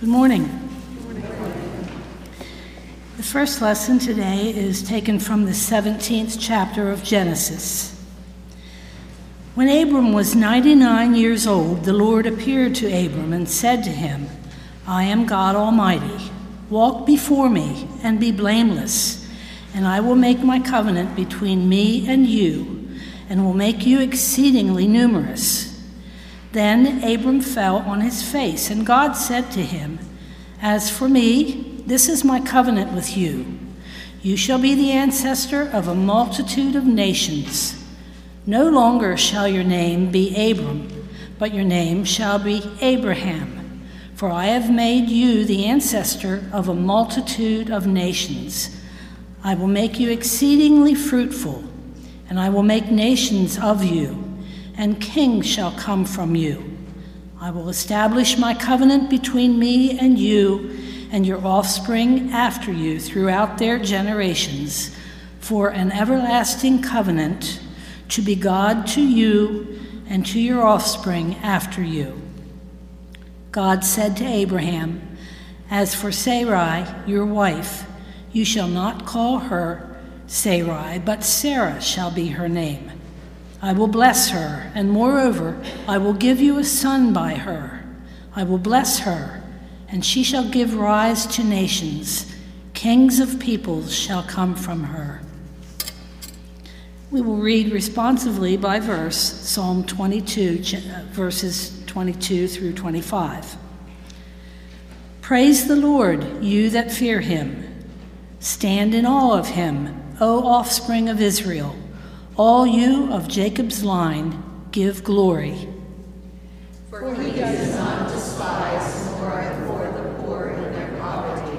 Good morning. The first lesson today is taken from the 17th chapter of Genesis. When Abram was 99 years old, the Lord appeared to Abram and said to him, I am God Almighty. Walk before me and be blameless, and I will make my covenant between me and you, and will make you exceedingly numerous. Then Abram fell on his face, and God said to him, As for me, this is my covenant with you. You shall be the ancestor of a multitude of nations. No longer shall your name be Abram, but your name shall be Abraham, for I have made you the ancestor of a multitude of nations. I will make you exceedingly fruitful, and I will make nations of you and kings shall come from you. I will establish my covenant between me and you and your offspring after you throughout their generations for an everlasting covenant to be God to you and to your offspring after you. God said to Abraham, As for Sarai, your wife, you shall not call her Sarai, but Sarah shall be her name. I will bless her, and moreover, I will give you a son by her. I will bless her, and she shall give rise to nations. Kings of peoples shall come from her. We will read responsively by verse Psalm 22, uh, verses 22 through 25. Praise the Lord, you that fear him. Stand in awe of him, O offspring of Israel. All you of Jacob's line, give glory. For he does not despise nor abhor the poor in their poverty,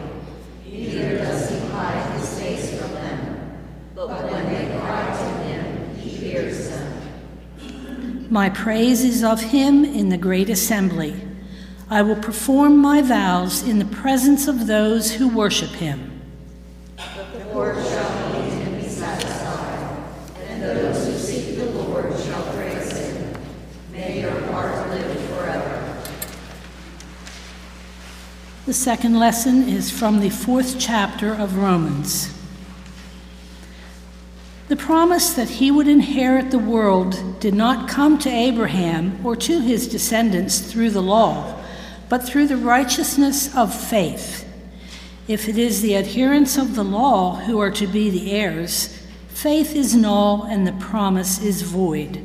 neither does he hide his face from them. But when they cry to him, he hears them. My praise is of him in the great assembly. I will perform my vows in the presence of those who worship him. The poor shall The second lesson is from the fourth chapter of Romans. The promise that he would inherit the world did not come to Abraham or to his descendants through the law, but through the righteousness of faith. If it is the adherents of the law who are to be the heirs, faith is null and the promise is void.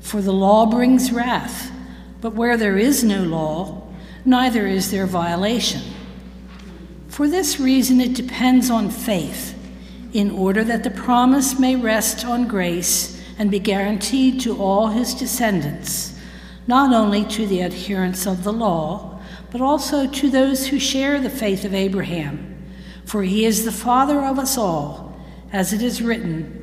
For the law brings wrath, but where there is no law, neither is there violation. For this reason, it depends on faith, in order that the promise may rest on grace and be guaranteed to all his descendants, not only to the adherents of the law, but also to those who share the faith of Abraham. For he is the father of us all, as it is written,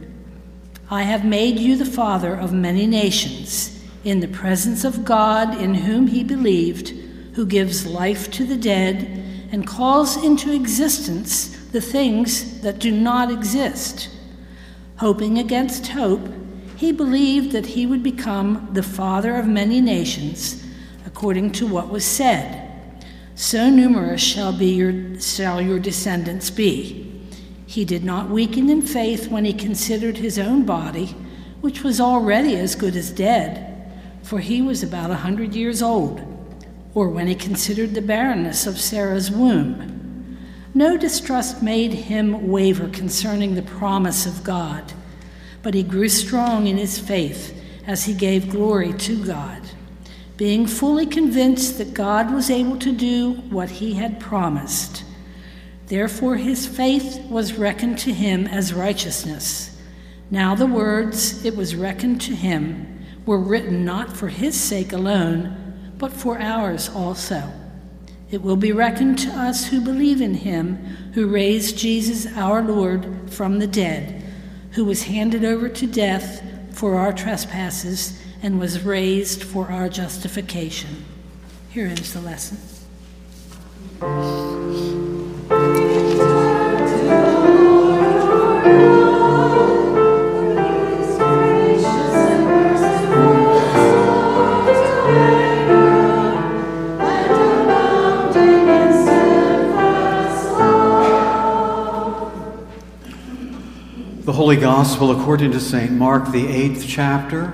I have made you the father of many nations, in the presence of God in whom he believed who gives life to the dead and calls into existence the things that do not exist. Hoping against hope, he believed that he would become the father of many nations, according to what was said. So numerous shall, be your, shall your descendants be. He did not weaken in faith when he considered his own body, which was already as good as dead, for he was about a hundred years old or when he considered the barrenness of Sarah's womb. No distrust made him waver concerning the promise of God, but he grew strong in his faith as he gave glory to God, being fully convinced that God was able to do what he had promised. Therefore, his faith was reckoned to him as righteousness. Now, the words, it was reckoned to him, were written not for his sake alone but for ours also. It will be reckoned to us who believe in him who raised Jesus our Lord from the dead, who was handed over to death for our trespasses and was raised for our justification. Here ends the lesson. Holy Gospel according to St. Mark, the eighth chapter.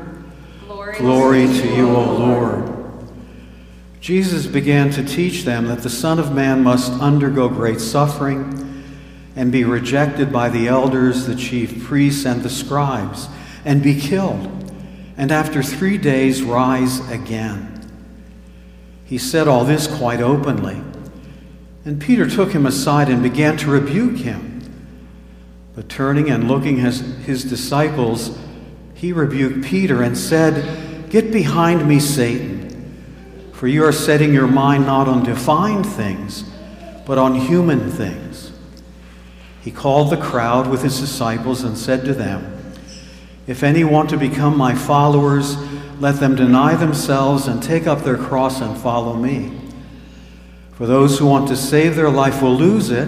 Glory, Glory to you, O Lord. Jesus began to teach them that the Son of Man must undergo great suffering and be rejected by the elders, the chief priests, and the scribes, and be killed, and after three days rise again. He said all this quite openly. And Peter took him aside and began to rebuke him. But turning and looking at his disciples, he rebuked Peter and said, Get behind me, Satan, for you are setting your mind not on divine things, but on human things. He called the crowd with his disciples and said to them, If any want to become my followers, let them deny themselves and take up their cross and follow me. For those who want to save their life will lose it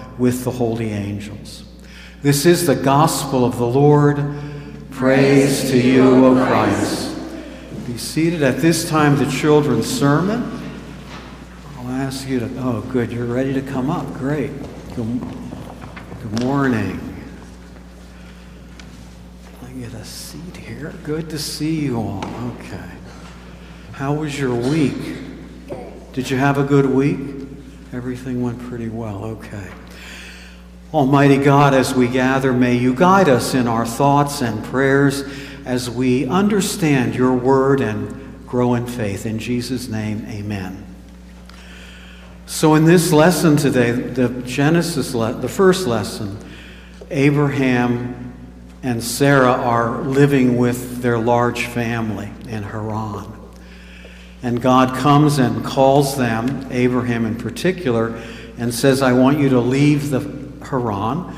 with the holy angels. This is the gospel of the Lord. Praise to you, O Christ. Be seated at this time, the children's sermon. I'll ask you to, oh, good, you're ready to come up. Great. Good, good morning. I get a seat here. Good to see you all. Okay. How was your week? Did you have a good week? Everything went pretty well. Okay. Almighty God, as we gather, may you guide us in our thoughts and prayers as we understand your word and grow in faith. In Jesus' name, amen. So, in this lesson today, the Genesis, le- the first lesson, Abraham and Sarah are living with their large family in Haran. And God comes and calls them, Abraham in particular, and says, I want you to leave the Haran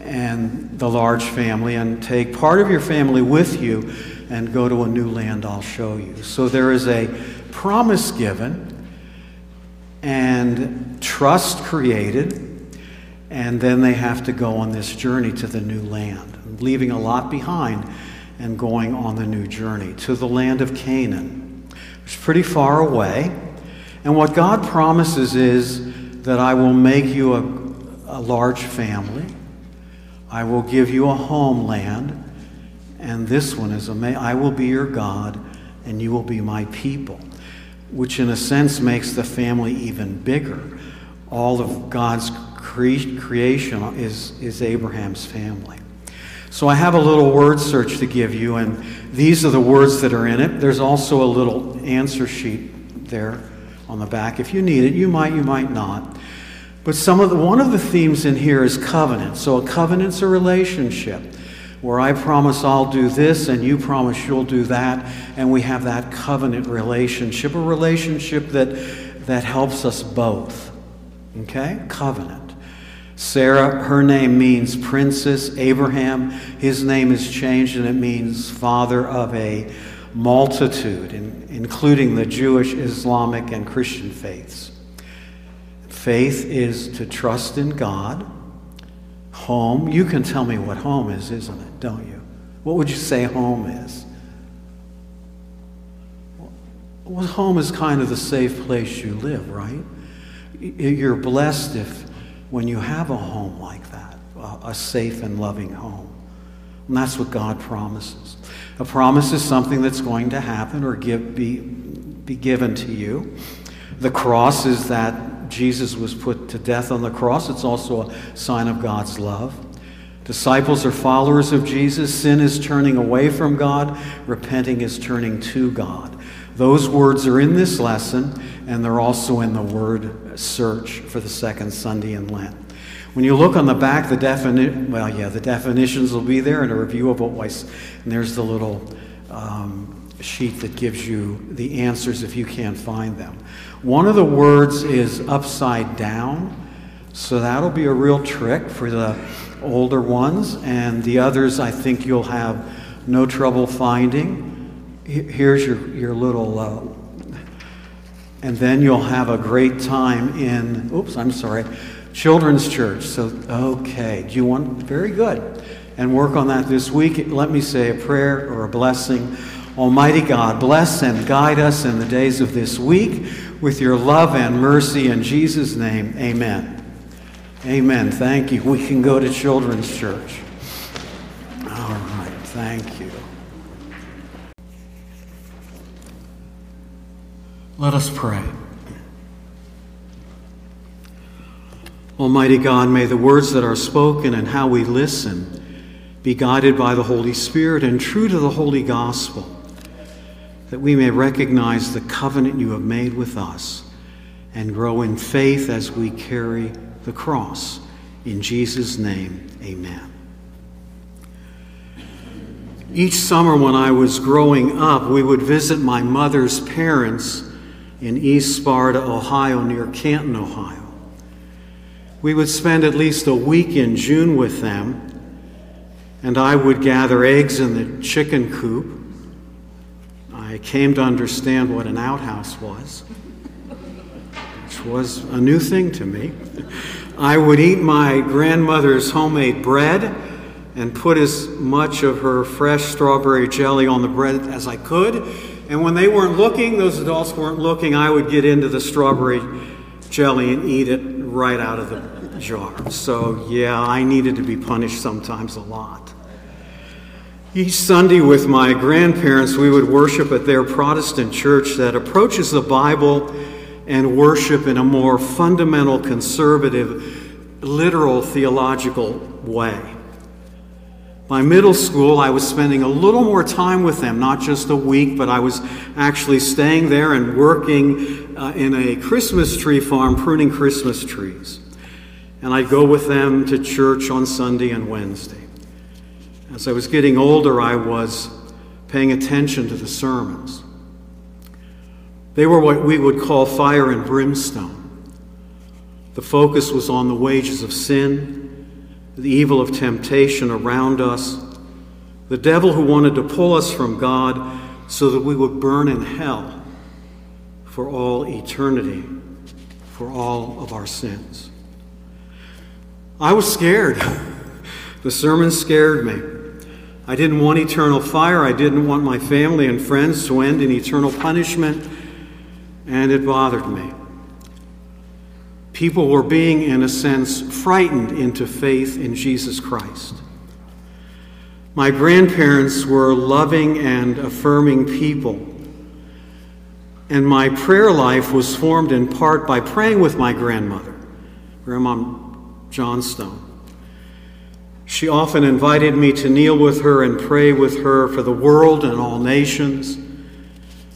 and the large family and take part of your family with you and go to a new land I'll show you. So there is a promise given and trust created, and then they have to go on this journey to the new land, leaving a lot behind and going on the new journey to the land of Canaan. It's pretty far away. And what God promises is that I will make you a a large family. I will give you a homeland. And this one is, I will be your God, and you will be my people, which in a sense makes the family even bigger. All of God's cre- creation is, is Abraham's family. So I have a little word search to give you, and these are the words that are in it. There's also a little answer sheet there on the back. If you need it, you might, you might not. But some of the, one of the themes in here is covenant. So a covenant's a relationship where I promise I'll do this and you promise you'll do that, and we have that covenant relationship, a relationship that, that helps us both. Okay? Covenant. Sarah, her name means princess. Abraham, his name is changed and it means father of a multitude, including the Jewish, Islamic, and Christian faiths. Faith is to trust in God. Home, you can tell me what home is, isn't it? Don't you? What would you say home is? Well, home is kind of the safe place you live, right? You're blessed if when you have a home like that, a safe and loving home. And that's what God promises. A promise is something that's going to happen or give, be, be given to you. The cross is that Jesus was put to death on the cross. It's also a sign of God's love. Disciples are followers of Jesus. Sin is turning away from God, repenting is turning to God. Those words are in this lesson, and they're also in the word search for the second Sunday in Lent. When you look on the back, the definition, well, yeah, the definitions will be there and a review of what was, and there's the little um, sheet that gives you the answers if you can't find them. One of the words is upside down, so that'll be a real trick for the older ones, and the others I think you'll have no trouble finding. Here's your, your little, uh, and then you'll have a great time in, oops, I'm sorry, children's church. So, okay, do you want, very good. And work on that this week. Let me say a prayer or a blessing. Almighty God, bless and guide us in the days of this week with your love and mercy. In Jesus' name, amen. Amen. Thank you. We can go to children's church. All right. Thank you. Let us pray. Almighty God, may the words that are spoken and how we listen be guided by the Holy Spirit and true to the Holy Gospel, that we may recognize the covenant you have made with us and grow in faith as we carry the cross. In Jesus' name, amen. Each summer when I was growing up, we would visit my mother's parents in East Sparta, Ohio, near Canton, Ohio. We would spend at least a week in June with them, and I would gather eggs in the chicken coop. I came to understand what an outhouse was, which was a new thing to me. I would eat my grandmother's homemade bread and put as much of her fresh strawberry jelly on the bread as I could. And when they weren't looking, those adults weren't looking, I would get into the strawberry jelly and eat it right out of the jar. So, yeah, I needed to be punished sometimes a lot. Each Sunday with my grandparents, we would worship at their Protestant church that approaches the Bible and worship in a more fundamental, conservative, literal theological way. By middle school, I was spending a little more time with them, not just a week, but I was actually staying there and working uh, in a Christmas tree farm, pruning Christmas trees. And I'd go with them to church on Sunday and Wednesday. As I was getting older, I was paying attention to the sermons. They were what we would call fire and brimstone. The focus was on the wages of sin the evil of temptation around us, the devil who wanted to pull us from God so that we would burn in hell for all eternity, for all of our sins. I was scared. the sermon scared me. I didn't want eternal fire. I didn't want my family and friends to end in eternal punishment, and it bothered me. People were being, in a sense, frightened into faith in Jesus Christ. My grandparents were loving and affirming people. And my prayer life was formed in part by praying with my grandmother, Grandma Johnstone. She often invited me to kneel with her and pray with her for the world and all nations,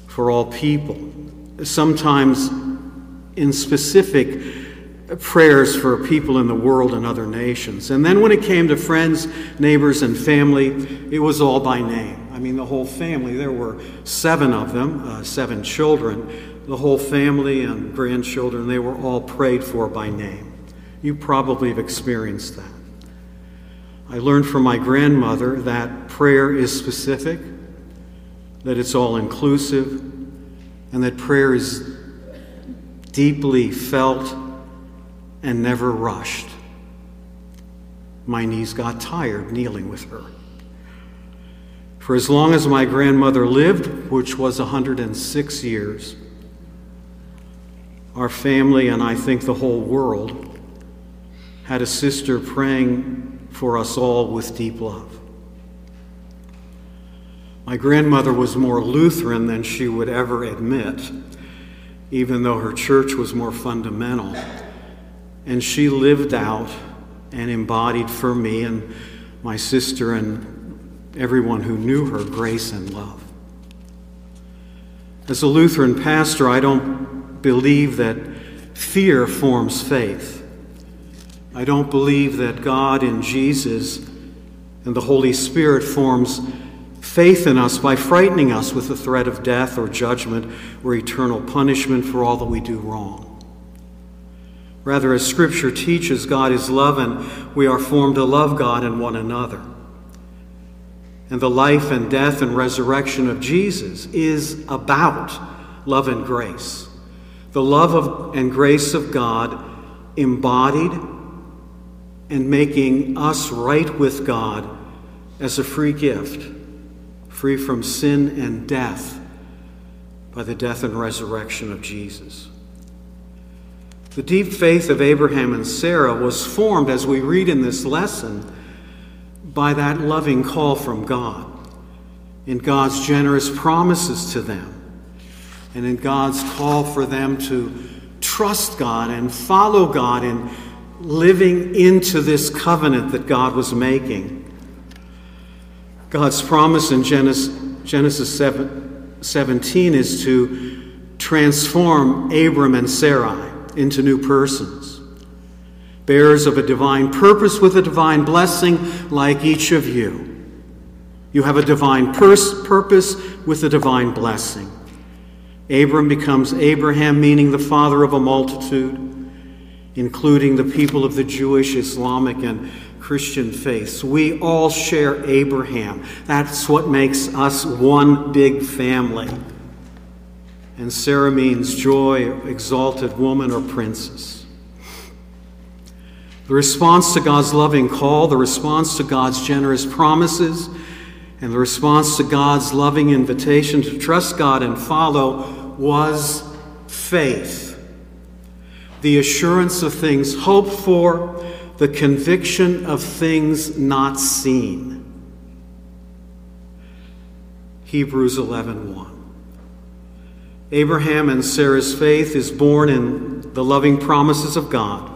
for all people. Sometimes in specific prayers for people in the world and other nations. And then when it came to friends, neighbors, and family, it was all by name. I mean, the whole family, there were seven of them, uh, seven children. The whole family and grandchildren, they were all prayed for by name. You probably have experienced that. I learned from my grandmother that prayer is specific, that it's all inclusive, and that prayer is deeply felt and never rushed. My knees got tired kneeling with her. For as long as my grandmother lived, which was 106 years, our family and I think the whole world had a sister praying for us all with deep love. My grandmother was more Lutheran than she would ever admit, even though her church was more fundamental. And she lived out and embodied for me and my sister and everyone who knew her grace and love. As a Lutheran pastor, I don't believe that fear forms faith. I don't believe that God in Jesus and the Holy Spirit forms faith in us by frightening us with the threat of death or judgment or eternal punishment for all that we do wrong. Rather, as Scripture teaches, God is love, and we are formed to love God and one another. And the life and death and resurrection of Jesus is about love and grace. The love of, and grace of God embodied and making us right with God as a free gift, free from sin and death by the death and resurrection of Jesus. The deep faith of Abraham and Sarah was formed, as we read in this lesson, by that loving call from God, in God's generous promises to them, and in God's call for them to trust God and follow God in living into this covenant that God was making. God's promise in Genesis, Genesis 7, 17 is to transform Abram and Sarai into new persons, bearers of a divine purpose with a divine blessing, like each of you. You have a divine pers- purpose with a divine blessing. Abram becomes Abraham, meaning the father of a multitude, including the people of the Jewish, Islamic, and Christian faiths. We all share Abraham. That's what makes us one big family and Sarah means joy, exalted woman, or princess. The response to God's loving call, the response to God's generous promises, and the response to God's loving invitation to trust God and follow was faith. The assurance of things hoped for, the conviction of things not seen. Hebrews 11:1. Abraham and Sarah's faith is born in the loving promises of God.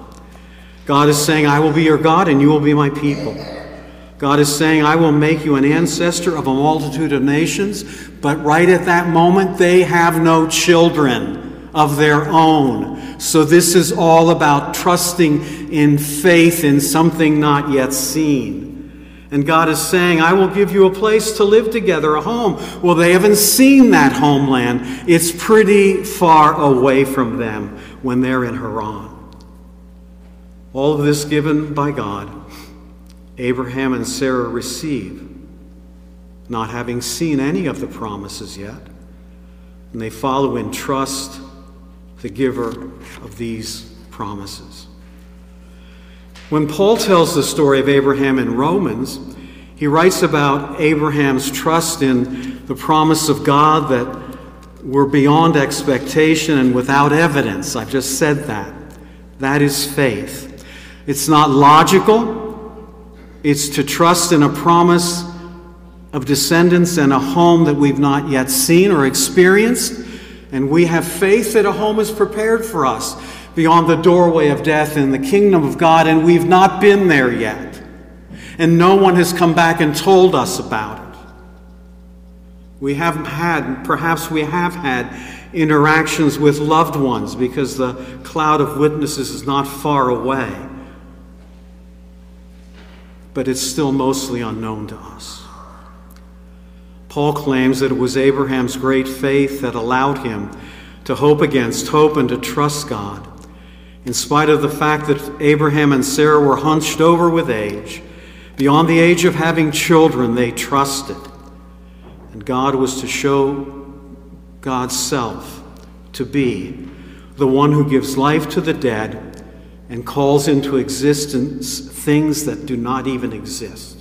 God is saying, I will be your God and you will be my people. God is saying, I will make you an ancestor of a multitude of nations, but right at that moment, they have no children of their own. So this is all about trusting in faith in something not yet seen. And God is saying, I will give you a place to live together, a home. Well, they haven't seen that homeland. It's pretty far away from them when they're in Haran. All of this given by God, Abraham and Sarah receive, not having seen any of the promises yet. And they follow in trust the giver of these promises. When Paul tells the story of Abraham in Romans, he writes about Abraham's trust in the promise of God that were beyond expectation and without evidence. I've just said that. That is faith. It's not logical, it's to trust in a promise of descendants and a home that we've not yet seen or experienced. And we have faith that a home is prepared for us beyond the doorway of death in the kingdom of God, and we've not been there yet. And no one has come back and told us about it. We haven't had, perhaps we have had, interactions with loved ones because the cloud of witnesses is not far away. But it's still mostly unknown to us. Paul claims that it was Abraham's great faith that allowed him to hope against hope and to trust God in spite of the fact that Abraham and Sarah were hunched over with age, beyond the age of having children, they trusted. And God was to show God's self to be the one who gives life to the dead and calls into existence things that do not even exist.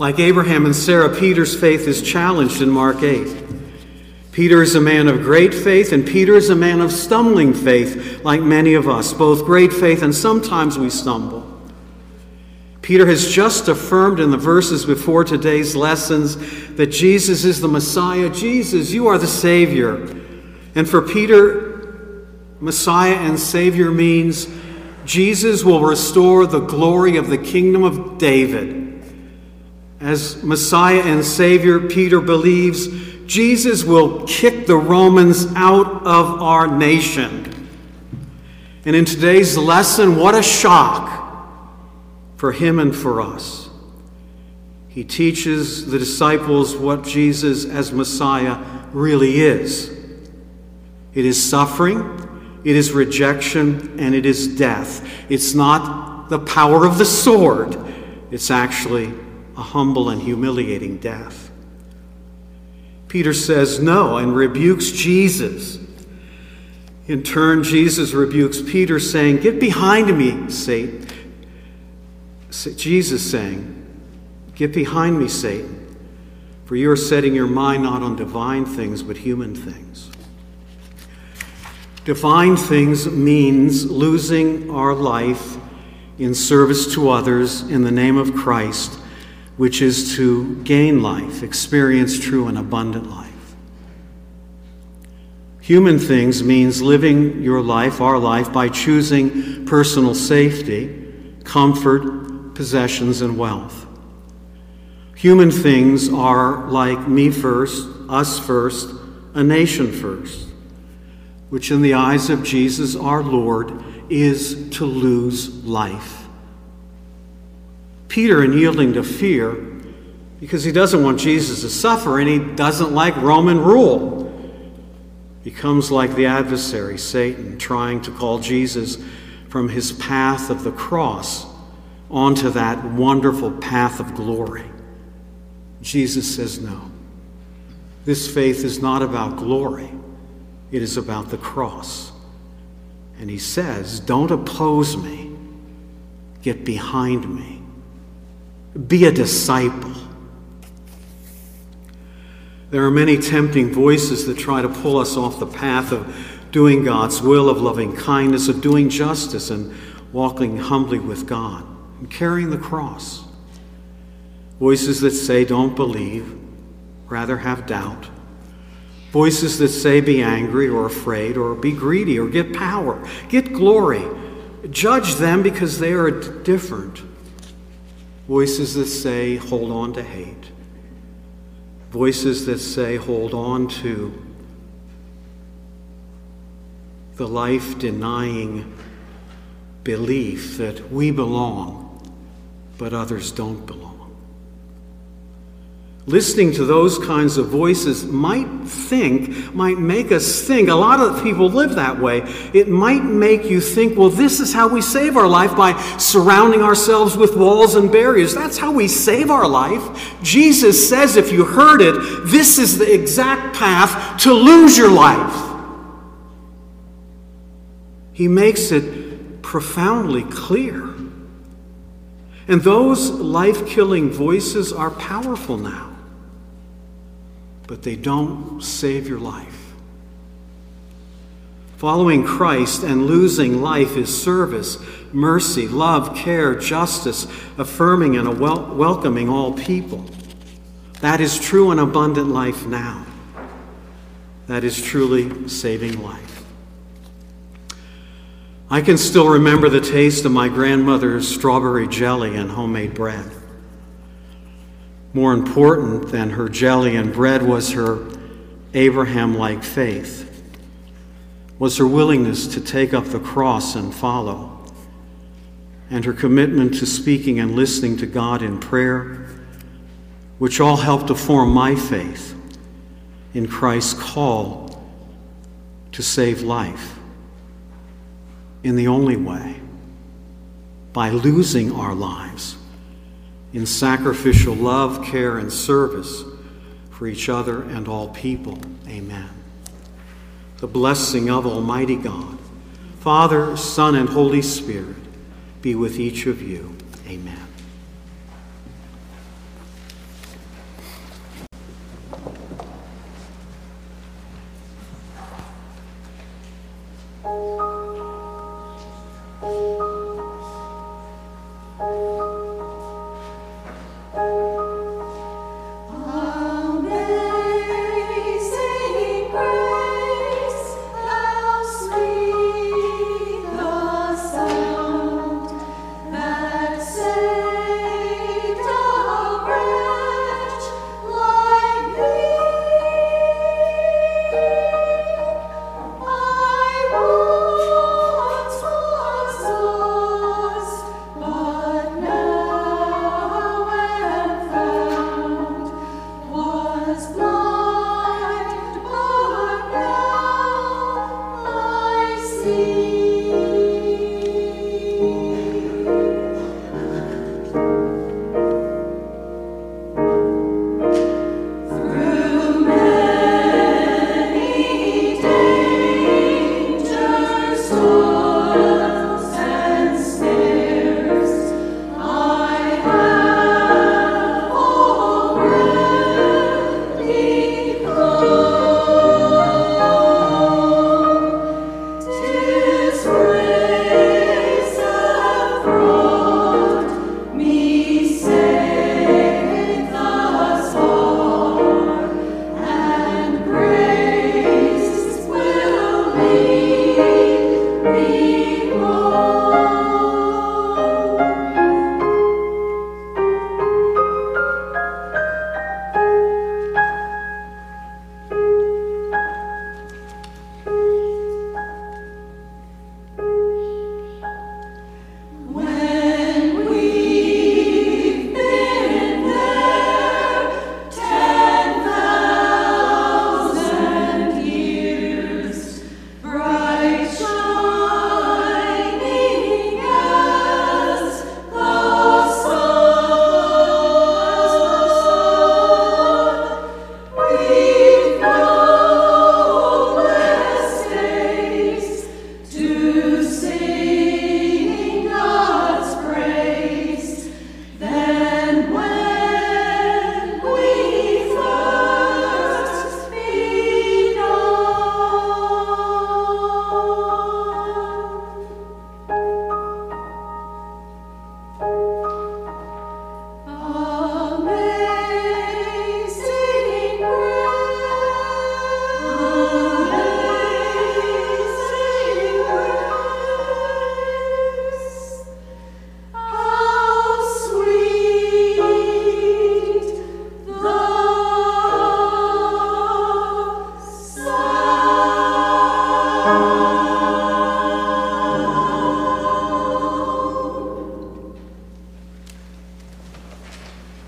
Like Abraham and Sarah, Peter's faith is challenged in Mark 8. Peter is a man of great faith, and Peter is a man of stumbling faith, like many of us, both great faith and sometimes we stumble. Peter has just affirmed in the verses before today's lessons that Jesus is the Messiah. Jesus, you are the Savior. And for Peter, Messiah and Savior means Jesus will restore the glory of the kingdom of David. As Messiah and Savior, Peter believes Jesus will kick the Romans out of our nation. And in today's lesson, what a shock for him and for us. He teaches the disciples what Jesus as Messiah really is it is suffering, it is rejection, and it is death. It's not the power of the sword, it's actually a humble and humiliating death. Peter says no and rebukes Jesus. In turn, Jesus rebukes Peter, saying, Get behind me, Satan. Jesus saying, Get behind me, Satan, for you are setting your mind not on divine things, but human things. Divine things means losing our life in service to others in the name of Christ, which is to gain life, experience true and abundant life. Human things means living your life, our life, by choosing personal safety, comfort, possessions, and wealth. Human things are like me first, us first, a nation first which in the eyes of Jesus our Lord is to lose life. Peter, in yielding to fear, because he doesn't want Jesus to suffer and he doesn't like Roman rule, becomes like the adversary, Satan, trying to call Jesus from his path of the cross onto that wonderful path of glory. Jesus says, No. This faith is not about glory. It is about the cross. And he says, Don't oppose me, get behind me, be a disciple. There are many tempting voices that try to pull us off the path of doing God's will, of loving kindness, of doing justice, and walking humbly with God, and carrying the cross. Voices that say, Don't believe, rather have doubt. Voices that say, be angry or afraid or be greedy or get power, get glory. Judge them because they are different. Voices that say, hold on to hate. Voices that say, hold on to the life denying belief that we belong, but others don't belong. Listening to those kinds of voices might think, might make us think, a lot of people live that way. It might make you think, well, this is how we save our life by surrounding ourselves with walls and barriers. That's how we save our life. Jesus says, if you heard it, this is the exact path to lose your life. He makes it profoundly clear. And those life killing voices are powerful now but they don't save your life. Following Christ and losing life is service, mercy, love, care, justice, affirming and wel- welcoming all people. That is true and abundant life now. That is truly saving life. I can still remember the taste of my grandmother's strawberry jelly and homemade bread. More important than her jelly and bread was her Abraham like faith, was her willingness to take up the cross and follow, and her commitment to speaking and listening to God in prayer, which all helped to form my faith in Christ's call to save life in the only way by losing our lives in sacrificial love, care, and service for each other and all people. Amen. The blessing of Almighty God, Father, Son, and Holy Spirit be with each of you. Amen.